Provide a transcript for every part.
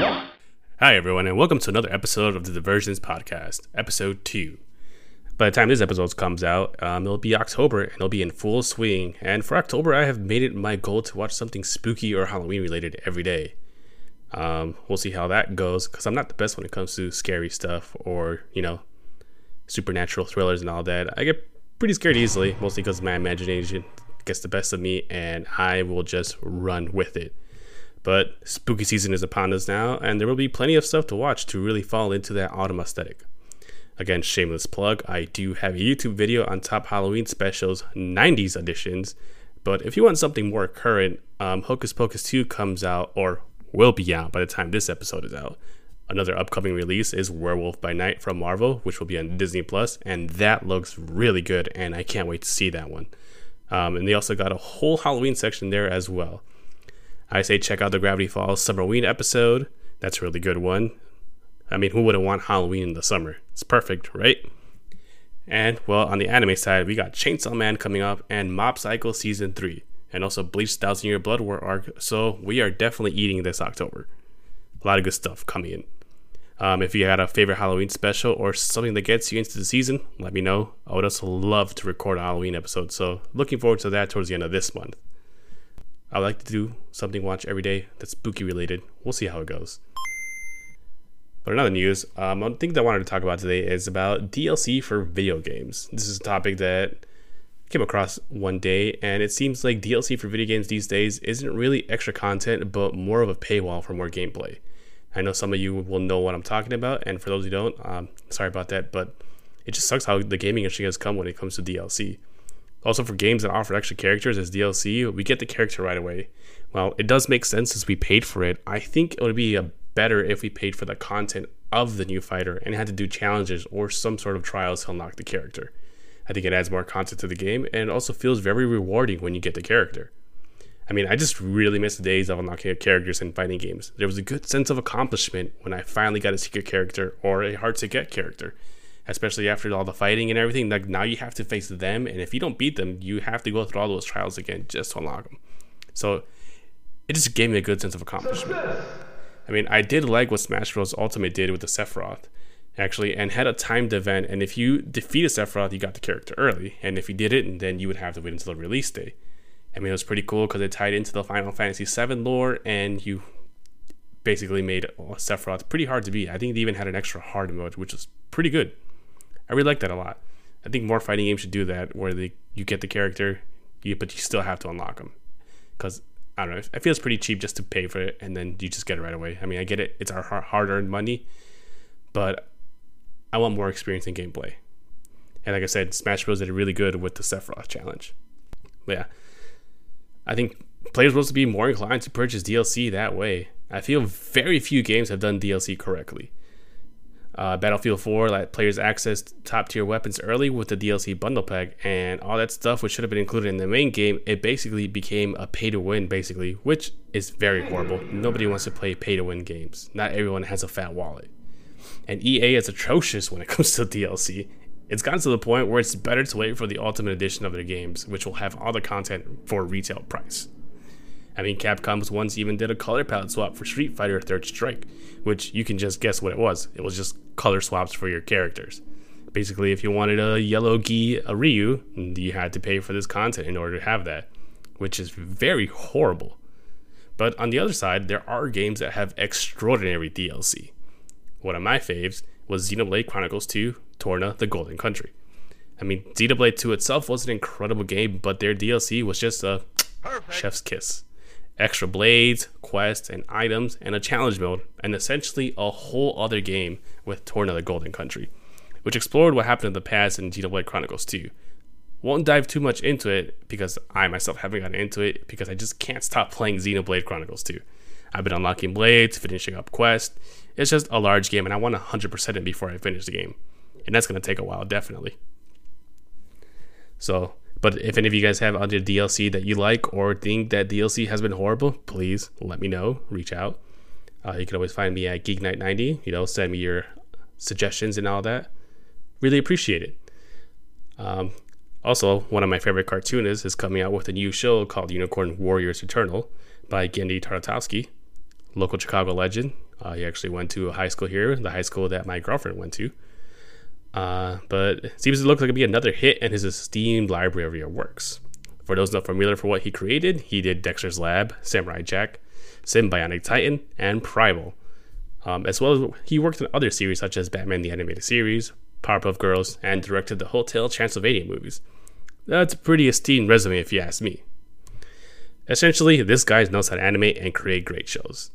Hi, everyone, and welcome to another episode of the Diversions Podcast, episode two. By the time this episode comes out, um, it'll be October and it'll be in full swing. And for October, I have made it my goal to watch something spooky or Halloween related every day. Um, we'll see how that goes because I'm not the best when it comes to scary stuff or, you know, supernatural thrillers and all that. I get pretty scared easily, mostly because my imagination gets the best of me and I will just run with it. But spooky season is upon us now, and there will be plenty of stuff to watch to really fall into that autumn aesthetic. Again, shameless plug, I do have a YouTube video on top Halloween specials, 90s editions. But if you want something more current, um, Hocus Pocus 2 comes out, or will be out by the time this episode is out. Another upcoming release is Werewolf by Night from Marvel, which will be on Disney Plus, and that looks really good, and I can't wait to see that one. Um, and they also got a whole Halloween section there as well. I say check out the Gravity Falls Summerween episode. That's a really good one. I mean, who wouldn't want Halloween in the summer? It's perfect, right? And well, on the anime side, we got Chainsaw Man coming up and Mob Psycho season three, and also Bleach Thousand Year Blood War arc. So we are definitely eating this October. A lot of good stuff coming in. Um, if you had a favorite Halloween special or something that gets you into the season, let me know. I would also love to record a Halloween episode. So looking forward to that towards the end of this month. I like to do something watch every day that's spooky related. We'll see how it goes. But another news, um, one thing that I wanted to talk about today is about DLC for video games. This is a topic that came across one day, and it seems like DLC for video games these days isn't really extra content, but more of a paywall for more gameplay. I know some of you will know what I'm talking about, and for those who don't, um, sorry about that, but it just sucks how the gaming industry has come when it comes to DLC. Also, for games that offer extra characters as DLC, we get the character right away. Well, it does make sense since we paid for it. I think it would be a better if we paid for the content of the new fighter and had to do challenges or some sort of trials to unlock the character. I think it adds more content to the game and also feels very rewarding when you get the character. I mean, I just really miss the days of unlocking characters in fighting games. There was a good sense of accomplishment when I finally got a secret character or a hard to get character especially after all the fighting and everything. Like now you have to face them, and if you don't beat them, you have to go through all those trials again just to unlock them. So it just gave me a good sense of accomplishment. I mean, I did like what Smash Bros. Ultimate did with the Sephiroth, actually, and had a timed event. And if you defeated Sephiroth, you got the character early, and if you didn't, then you would have to wait until the release day. I mean, it was pretty cool because it tied into the Final Fantasy VII lore, and you basically made Sephiroth pretty hard to beat. I think they even had an extra hard mode, which was pretty good. I really like that a lot. I think more fighting games should do that, where they you get the character, you, but you still have to unlock them. Because I don't know, it feels pretty cheap just to pay for it and then you just get it right away. I mean, I get it; it's our hard-earned money, but I want more experience in gameplay. And like I said, Smash Bros. did really good with the Sephiroth challenge. But yeah, I think players will be more inclined to purchase DLC that way. I feel very few games have done DLC correctly. Uh, Battlefield 4 let players access top tier weapons early with the DLC bundle pack, and all that stuff, which should have been included in the main game, it basically became a pay to win, basically, which is very horrible. Nobody wants to play pay to win games. Not everyone has a fat wallet. And EA is atrocious when it comes to DLC. It's gotten to the point where it's better to wait for the Ultimate Edition of their games, which will have all the content for retail price. I mean, Capcom once even did a color palette swap for Street Fighter Third Strike, which you can just guess what it was. It was just color swaps for your characters. Basically, if you wanted a yellow gi, a Ryu, you had to pay for this content in order to have that, which is very horrible. But on the other side, there are games that have extraordinary DLC. One of my faves was Xenoblade Chronicles 2 Torna the Golden Country. I mean, Xenoblade 2 itself was an incredible game, but their DLC was just a Perfect. chef's kiss extra blades, quests, and items, and a challenge mode, and essentially a whole other game with Torna the Golden Country, which explored what happened in the past in Xenoblade Chronicles 2. Won't dive too much into it because I myself haven't gotten into it because I just can't stop playing Xenoblade Chronicles 2. I've been unlocking blades, finishing up quests. It's just a large game, and I want 100% it before I finish the game. And that's going to take a while, definitely. So, but if any of you guys have other DLC that you like or think that DLC has been horrible, please let me know. Reach out. Uh, you can always find me at Geek 90 You know, send me your suggestions and all that. Really appreciate it. Um, also, one of my favorite cartoonists is coming out with a new show called Unicorn Warriors Eternal by Genndy Tartakovsky. local Chicago legend. Uh, he actually went to a high school here, the high school that my girlfriend went to. Uh, but it seems to look like it'd be another hit in his esteemed library of works. For those not familiar for what he created, he did Dexter's Lab, Samurai Jack, Symbionic Titan, and Primal. Um, as well as he worked in other series such as Batman the Animated Series, Powerpuff Girls, and directed the Hotel Transylvania movies. That's a pretty esteemed resume if you ask me. Essentially, this guy knows how to animate and create great shows.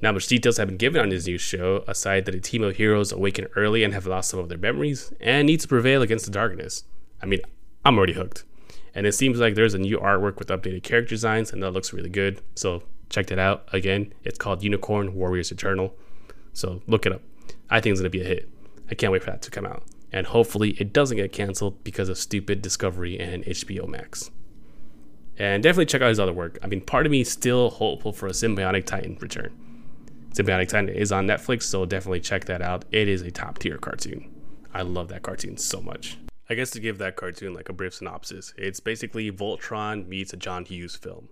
Not much details have been given on his new show, aside that a team of heroes awaken early and have lost some of their memories and need to prevail against the darkness. I mean, I'm already hooked. And it seems like there's a new artwork with updated character designs, and that looks really good. So check that out. Again, it's called Unicorn Warriors Eternal. So look it up. I think it's going to be a hit. I can't wait for that to come out. And hopefully it doesn't get canceled because of stupid Discovery and HBO Max. And definitely check out his other work. I mean, part of me is still hopeful for a Symbionic Titan return. Symbionic Titan is on Netflix, so definitely check that out. It is a top tier cartoon. I love that cartoon so much. I guess to give that cartoon like a brief synopsis, it's basically Voltron meets a John Hughes film.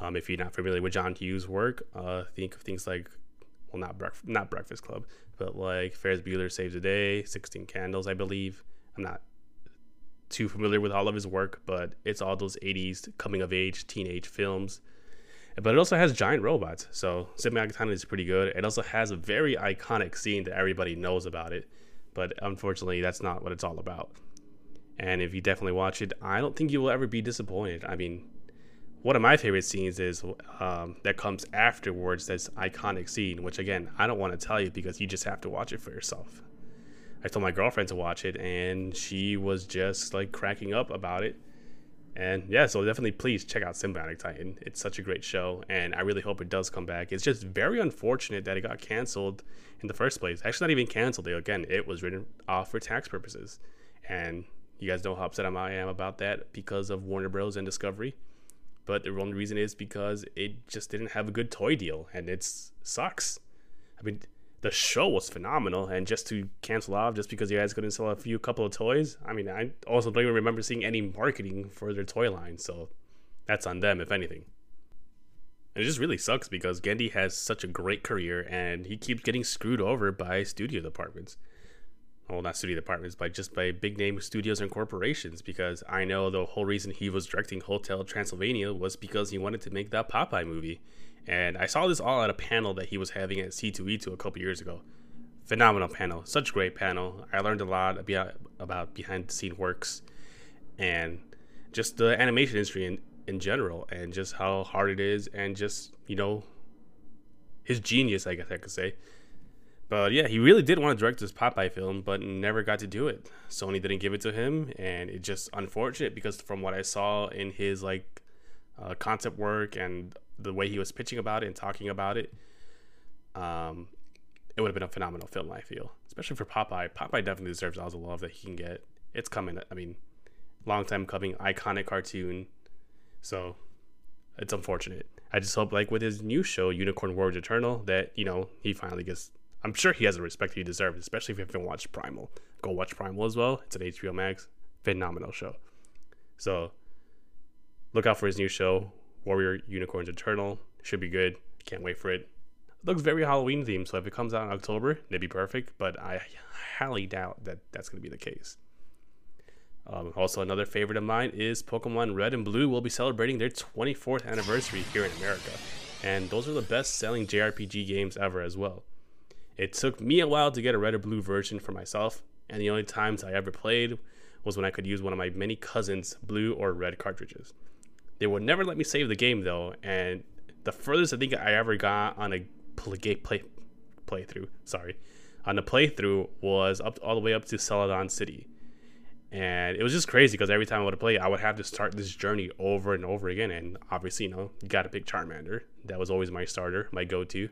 Um, if you're not familiar with John Hughes' work, uh, think of things like, well, not bref- not Breakfast Club, but like Ferris Bueller Saves the Day, Sixteen Candles, I believe. I'm not too familiar with all of his work, but it's all those 80s coming of age teenage films. But it also has giant robots, so Titan is pretty good. It also has a very iconic scene that everybody knows about it, but unfortunately, that's not what it's all about. And if you definitely watch it, I don't think you will ever be disappointed. I mean, one of my favorite scenes is um, that comes afterwards. This iconic scene, which again I don't want to tell you because you just have to watch it for yourself. I told my girlfriend to watch it, and she was just like cracking up about it. And yeah, so definitely please check out Symbionic Titan. It's such a great show, and I really hope it does come back. It's just very unfortunate that it got canceled in the first place. Actually, not even canceled. Again, it was written off for tax purposes, and you guys know how upset I am about that because of Warner Bros. and Discovery. But the only reason is because it just didn't have a good toy deal, and it sucks. I mean, the show was phenomenal, and just to cancel off just because you guys couldn't sell a few couple of toys, I mean, I also don't even remember seeing any marketing for their toy line, so that's on them, if anything. And it just really sucks because Genndy has such a great career, and he keeps getting screwed over by studio departments well, not studio departments, but just by big name studios and corporations. Because I know the whole reason he was directing Hotel Transylvania was because he wanted to make that Popeye movie. And I saw this all at a panel that he was having at C2E2 a couple years ago. Phenomenal panel, such great panel. I learned a lot about, behind the scene works and just the animation industry in, in general, and just how hard it is, and just, you know, his genius, I guess I could say but yeah, he really did want to direct this Popeye film, but never got to do it. Sony didn't give it to him, and it's just unfortunate because from what I saw in his like uh, concept work and the way he was pitching about it and talking about it, um, it would have been a phenomenal film. I feel, especially for Popeye. Popeye definitely deserves all the love that he can get. It's coming. I mean, long time coming, iconic cartoon. So it's unfortunate. I just hope, like with his new show, Unicorn Warriors Eternal, that you know he finally gets I'm sure he has the respect he deserves, especially if you haven't watched Primal. Go watch Primal as well. It's an HBO Max. Phenomenal show. So look out for his new show, Warrior Unicorns Eternal. Should be good. Can't wait for it. looks very Halloween themed, so if it comes out in October, it'd be perfect. But I highly doubt that that's going to be the case. Um, also, another favorite of mine is Pokemon Red and Blue will be celebrating their 24th anniversary here in America. And those are the best selling JRPG games ever as well. It took me a while to get a red or blue version for myself, and the only times I ever played was when I could use one of my many cousins' blue or red cartridges. They would never let me save the game though, and the furthest I think I ever got on a play, play playthrough, sorry, on the playthrough was up all the way up to Celadon City. And it was just crazy because every time I would play, I would have to start this journey over and over again. And obviously, you know, you got to pick Charmander. That was always my starter, my go-to.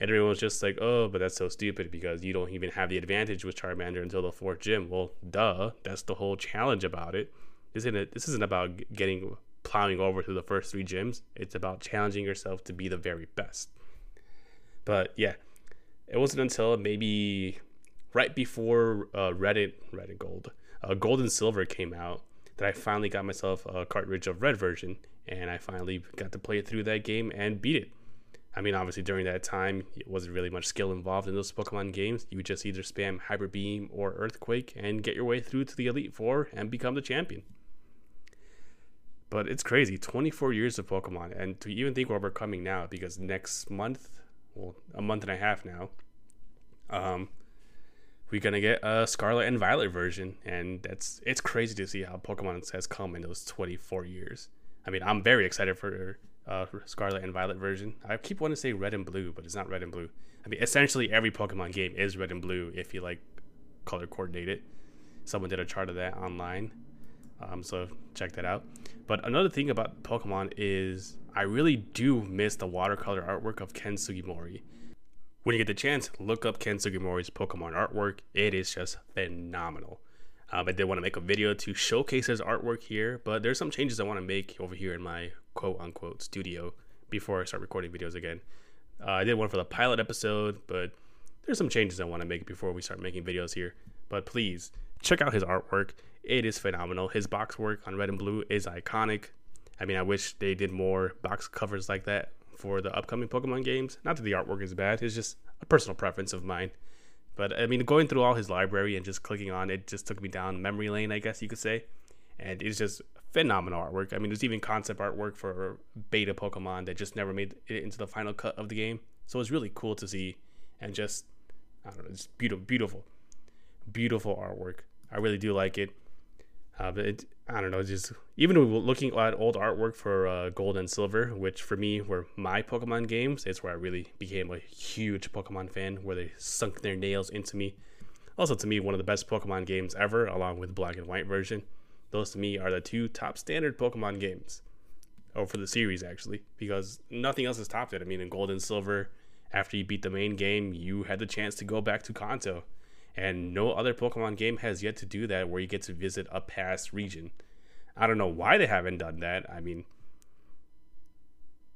And everyone was just like, oh, but that's so stupid because you don't even have the advantage with Charmander until the fourth gym. Well, duh. That's the whole challenge about it. This isn't, this isn't about getting plowing over to the first three gyms. It's about challenging yourself to be the very best. But yeah, it wasn't until maybe right before uh, Reddit, Reddit Gold, uh, Gold and Silver came out that I finally got myself a cartridge of Red version, and I finally got to play through that game and beat it. I mean, obviously during that time, it wasn't really much skill involved in those Pokemon games. You would just either spam Hyper Beam or Earthquake and get your way through to the Elite Four and become the champion. But it's crazy, 24 years of Pokemon, and to even think where we're coming now, because next month, well, a month and a half now, um, we're gonna get a Scarlet and Violet version, and that's it's crazy to see how Pokemon has come in those 24 years. I mean, I'm very excited for uh, Scarlet and Violet version. I keep wanting to say Red and Blue, but it's not Red and Blue. I mean, essentially every Pokemon game is Red and Blue if you like color coordinate it. Someone did a chart of that online, um, so check that out. But another thing about Pokemon is I really do miss the watercolor artwork of Ken Sugimori. When you get the chance, look up Ken Sugimori's Pokemon artwork. It is just phenomenal. Um, I did want to make a video to showcase his artwork here, but there's some changes I want to make over here in my quote unquote studio before I start recording videos again. Uh, I did one for the pilot episode, but there's some changes I want to make before we start making videos here. But please check out his artwork. It is phenomenal. His box work on red and blue is iconic. I mean, I wish they did more box covers like that for the upcoming Pokemon games. Not that the artwork is bad, it's just a personal preference of mine. But I mean, going through all his library and just clicking on it just took me down memory lane, I guess you could say. And it's just phenomenal artwork. I mean, there's even concept artwork for beta Pokemon that just never made it into the final cut of the game. So it's really cool to see and just, I don't know, it's beautiful, beautiful, beautiful artwork. I really do like it. Uh, but it, I don't know, just even looking at old artwork for uh, Gold and Silver, which for me were my Pokemon games, it's where I really became a huge Pokemon fan, where they sunk their nails into me. Also, to me, one of the best Pokemon games ever, along with the Black and White version. Those to me are the two top standard Pokemon games, or for the series actually, because nothing else has topped it. I mean, in Gold and Silver, after you beat the main game, you had the chance to go back to Kanto and no other Pokemon game has yet to do that where you get to visit a past region. I don't know why they haven't done that. I mean,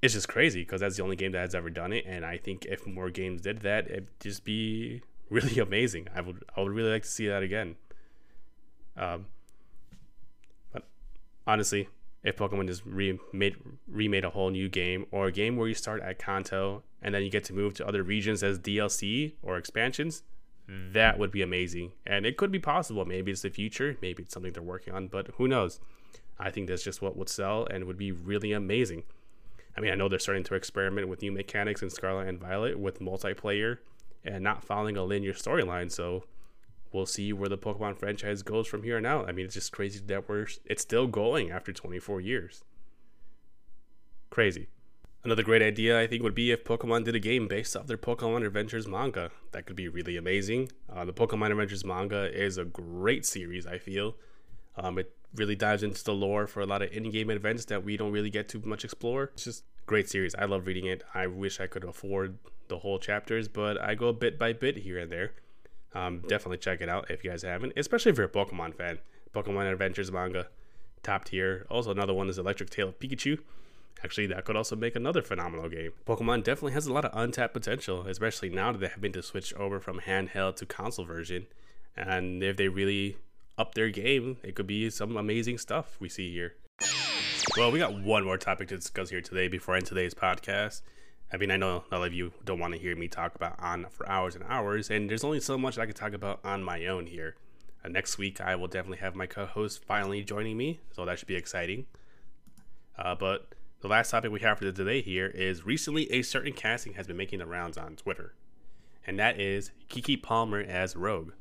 it's just crazy because that's the only game that has ever done it, and I think if more games did that, it'd just be really amazing. I would I would really like to see that again. Um, but honestly, if Pokemon just remade remade a whole new game or a game where you start at Kanto and then you get to move to other regions as DLC or expansions, that would be amazing. And it could be possible. Maybe it's the future. Maybe it's something they're working on, but who knows? I think that's just what would sell and would be really amazing. I mean, I know they're starting to experiment with new mechanics in Scarlet and Violet with multiplayer and not following a linear storyline. So we'll see where the Pokemon franchise goes from here on out. I mean, it's just crazy that we're it's still going after 24 years. Crazy. Another great idea, I think, would be if Pokemon did a game based off their Pokemon Adventures manga. That could be really amazing. Uh, the Pokemon Adventures manga is a great series, I feel. Um, it really dives into the lore for a lot of in-game events that we don't really get to much explore. It's just a great series. I love reading it. I wish I could afford the whole chapters, but I go bit by bit here and there. Um, definitely check it out if you guys haven't, especially if you're a Pokemon fan. Pokemon Adventures manga, top tier. Also, another one is Electric Tail of Pikachu. Actually, that could also make another phenomenal game. Pokemon definitely has a lot of untapped potential, especially now that they have been to switch over from handheld to console version. And if they really up their game, it could be some amazing stuff we see here. Well, we got one more topic to discuss here today before I end today's podcast. I mean, I know a lot of you don't want to hear me talk about on for hours and hours, and there's only so much I can talk about on my own here. Uh, next week, I will definitely have my co-host finally joining me, so that should be exciting. Uh, but the last topic we have for the today here is recently a certain casting has been making the rounds on Twitter, and that is Keke Palmer as Rogue.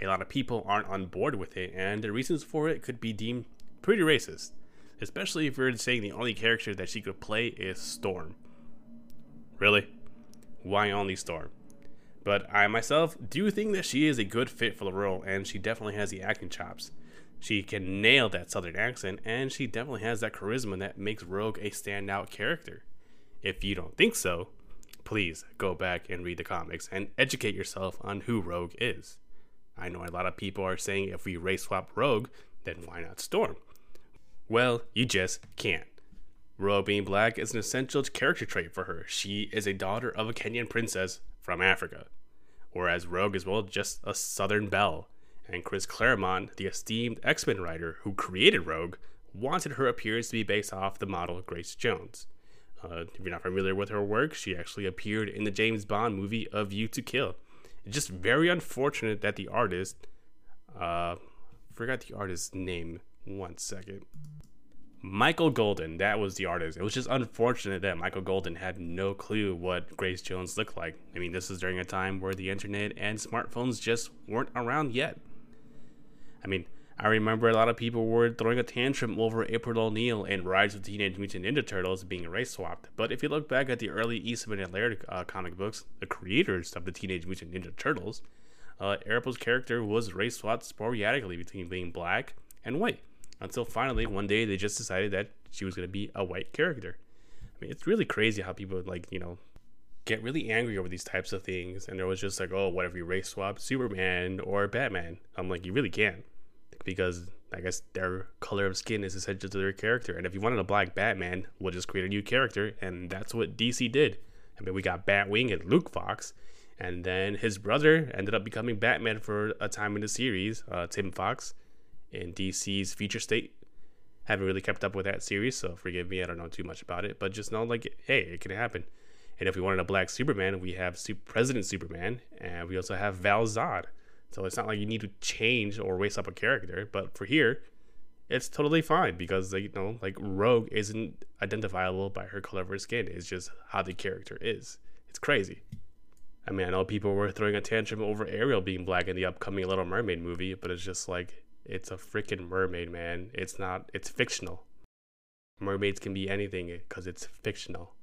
A lot of people aren't on board with it, and the reasons for it could be deemed pretty racist, especially if you're saying the only character that she could play is Storm. Really? Why only Storm? But I myself do think that she is a good fit for the role, and she definitely has the acting chops. She can nail that southern accent, and she definitely has that charisma that makes Rogue a standout character. If you don't think so, please go back and read the comics and educate yourself on who Rogue is. I know a lot of people are saying if we race swap Rogue, then why not Storm? Well, you just can't. Rogue being black is an essential character trait for her. She is a daughter of a Kenyan princess from Africa, whereas Rogue is well just a Southern belle and Chris Claremont, the esteemed X Men writer who created Rogue, wanted her appearance to be based off the model Grace Jones. Uh, if you're not familiar with her work, she actually appeared in the James Bond movie A View to Kill. It's just very unfortunate that the artist, uh, forgot the artist's name. One second. Michael Golden, that was the artist. It was just unfortunate that Michael Golden had no clue what Grace Jones looked like. I mean, this is during a time where the internet and smartphones just weren't around yet. I mean, I remember a lot of people were throwing a tantrum over April O'Neil and Rise of the Teenage Mutant Ninja Turtles being race swapped. But if you look back at the early Eastman and Laird uh, comic books, the creators of the Teenage Mutant Ninja Turtles, uh, April's character was race swapped sporadically between being black and white until finally one day they just decided that she was going to be a white character. I mean, it's really crazy how people like you know get really angry over these types of things, and there was just like, oh, whatever you race swap Superman or Batman? I'm like, you really because I guess their color of skin is essential to their character. And if you wanted a black Batman, we'll just create a new character, and that's what DC did. I mean, we got Batwing and Luke Fox, and then his brother ended up becoming Batman for a time in the series, uh, Tim Fox in DC's Future State. Haven't really kept up with that series, so forgive me, I don't know too much about it, but just know like, hey, it can happen. And if we wanted a black Superman, we have Super- President Superman, and we also have Val Zod. So it's not like you need to change or waste up a character, but for here, it's totally fine because you know, like Rogue isn't identifiable by her color of her skin. It's just how the character is. It's crazy. I mean, I know people were throwing a tantrum over Ariel being black in the upcoming Little Mermaid movie, but it's just like it's a freaking mermaid, man. It's not, it's fictional. Mermaids can be anything because it's fictional.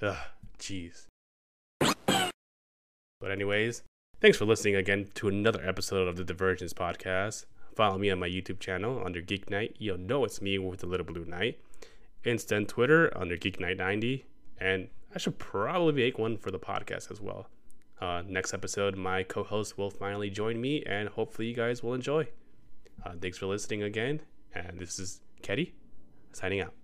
Ugh, jeez. But, anyways, thanks for listening again to another episode of the Divergence Podcast. Follow me on my YouTube channel under Geek Night. You'll know it's me with the little blue knight. Insta and Twitter under Geek Night 90. And I should probably make one for the podcast as well. Uh, next episode, my co host will finally join me, and hopefully, you guys will enjoy. Uh, thanks for listening again. And this is Keddy signing out.